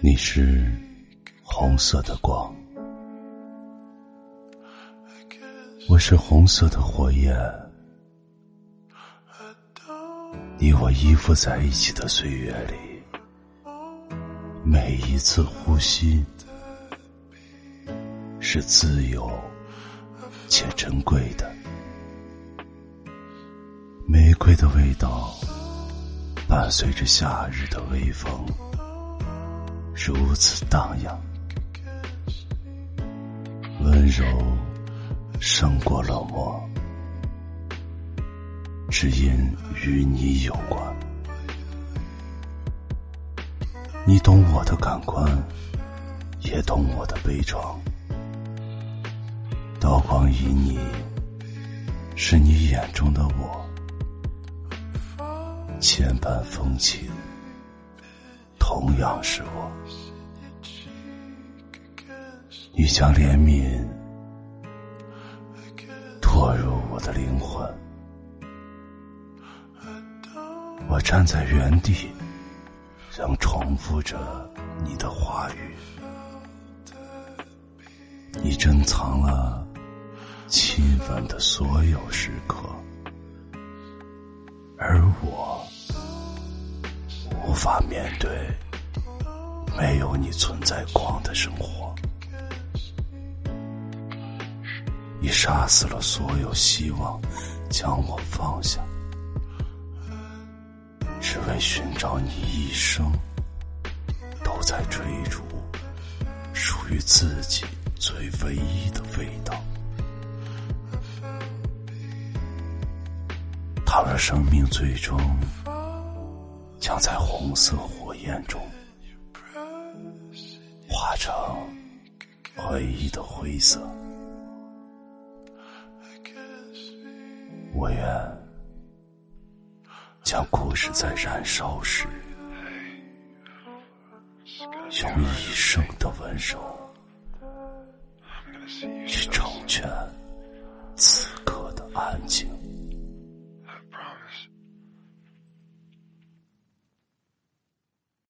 你是红色的光，我是红色的火焰。你我依附在一起的岁月里，每一次呼吸是自由且珍贵的。玫瑰的味道伴随着夏日的微风，如此荡漾，温柔胜过冷漠，只因与你有关。你懂我的感官，也懂我的悲怆。刀光旖旎，是你眼中的我。千般风情，同样是我。你将怜悯拖入我的灵魂，我站在原地，仍重复着你的话语。你珍藏了亲吻的所有时刻，而我。无法面对没有你存在光的生活，你杀死了所有希望，将我放下，只为寻找你一生都在追逐属于自己最唯一的味道。倘若生命最终。将在红色火焰中化成回忆的灰色。我愿将故事在燃烧时，用一生的温柔去成全。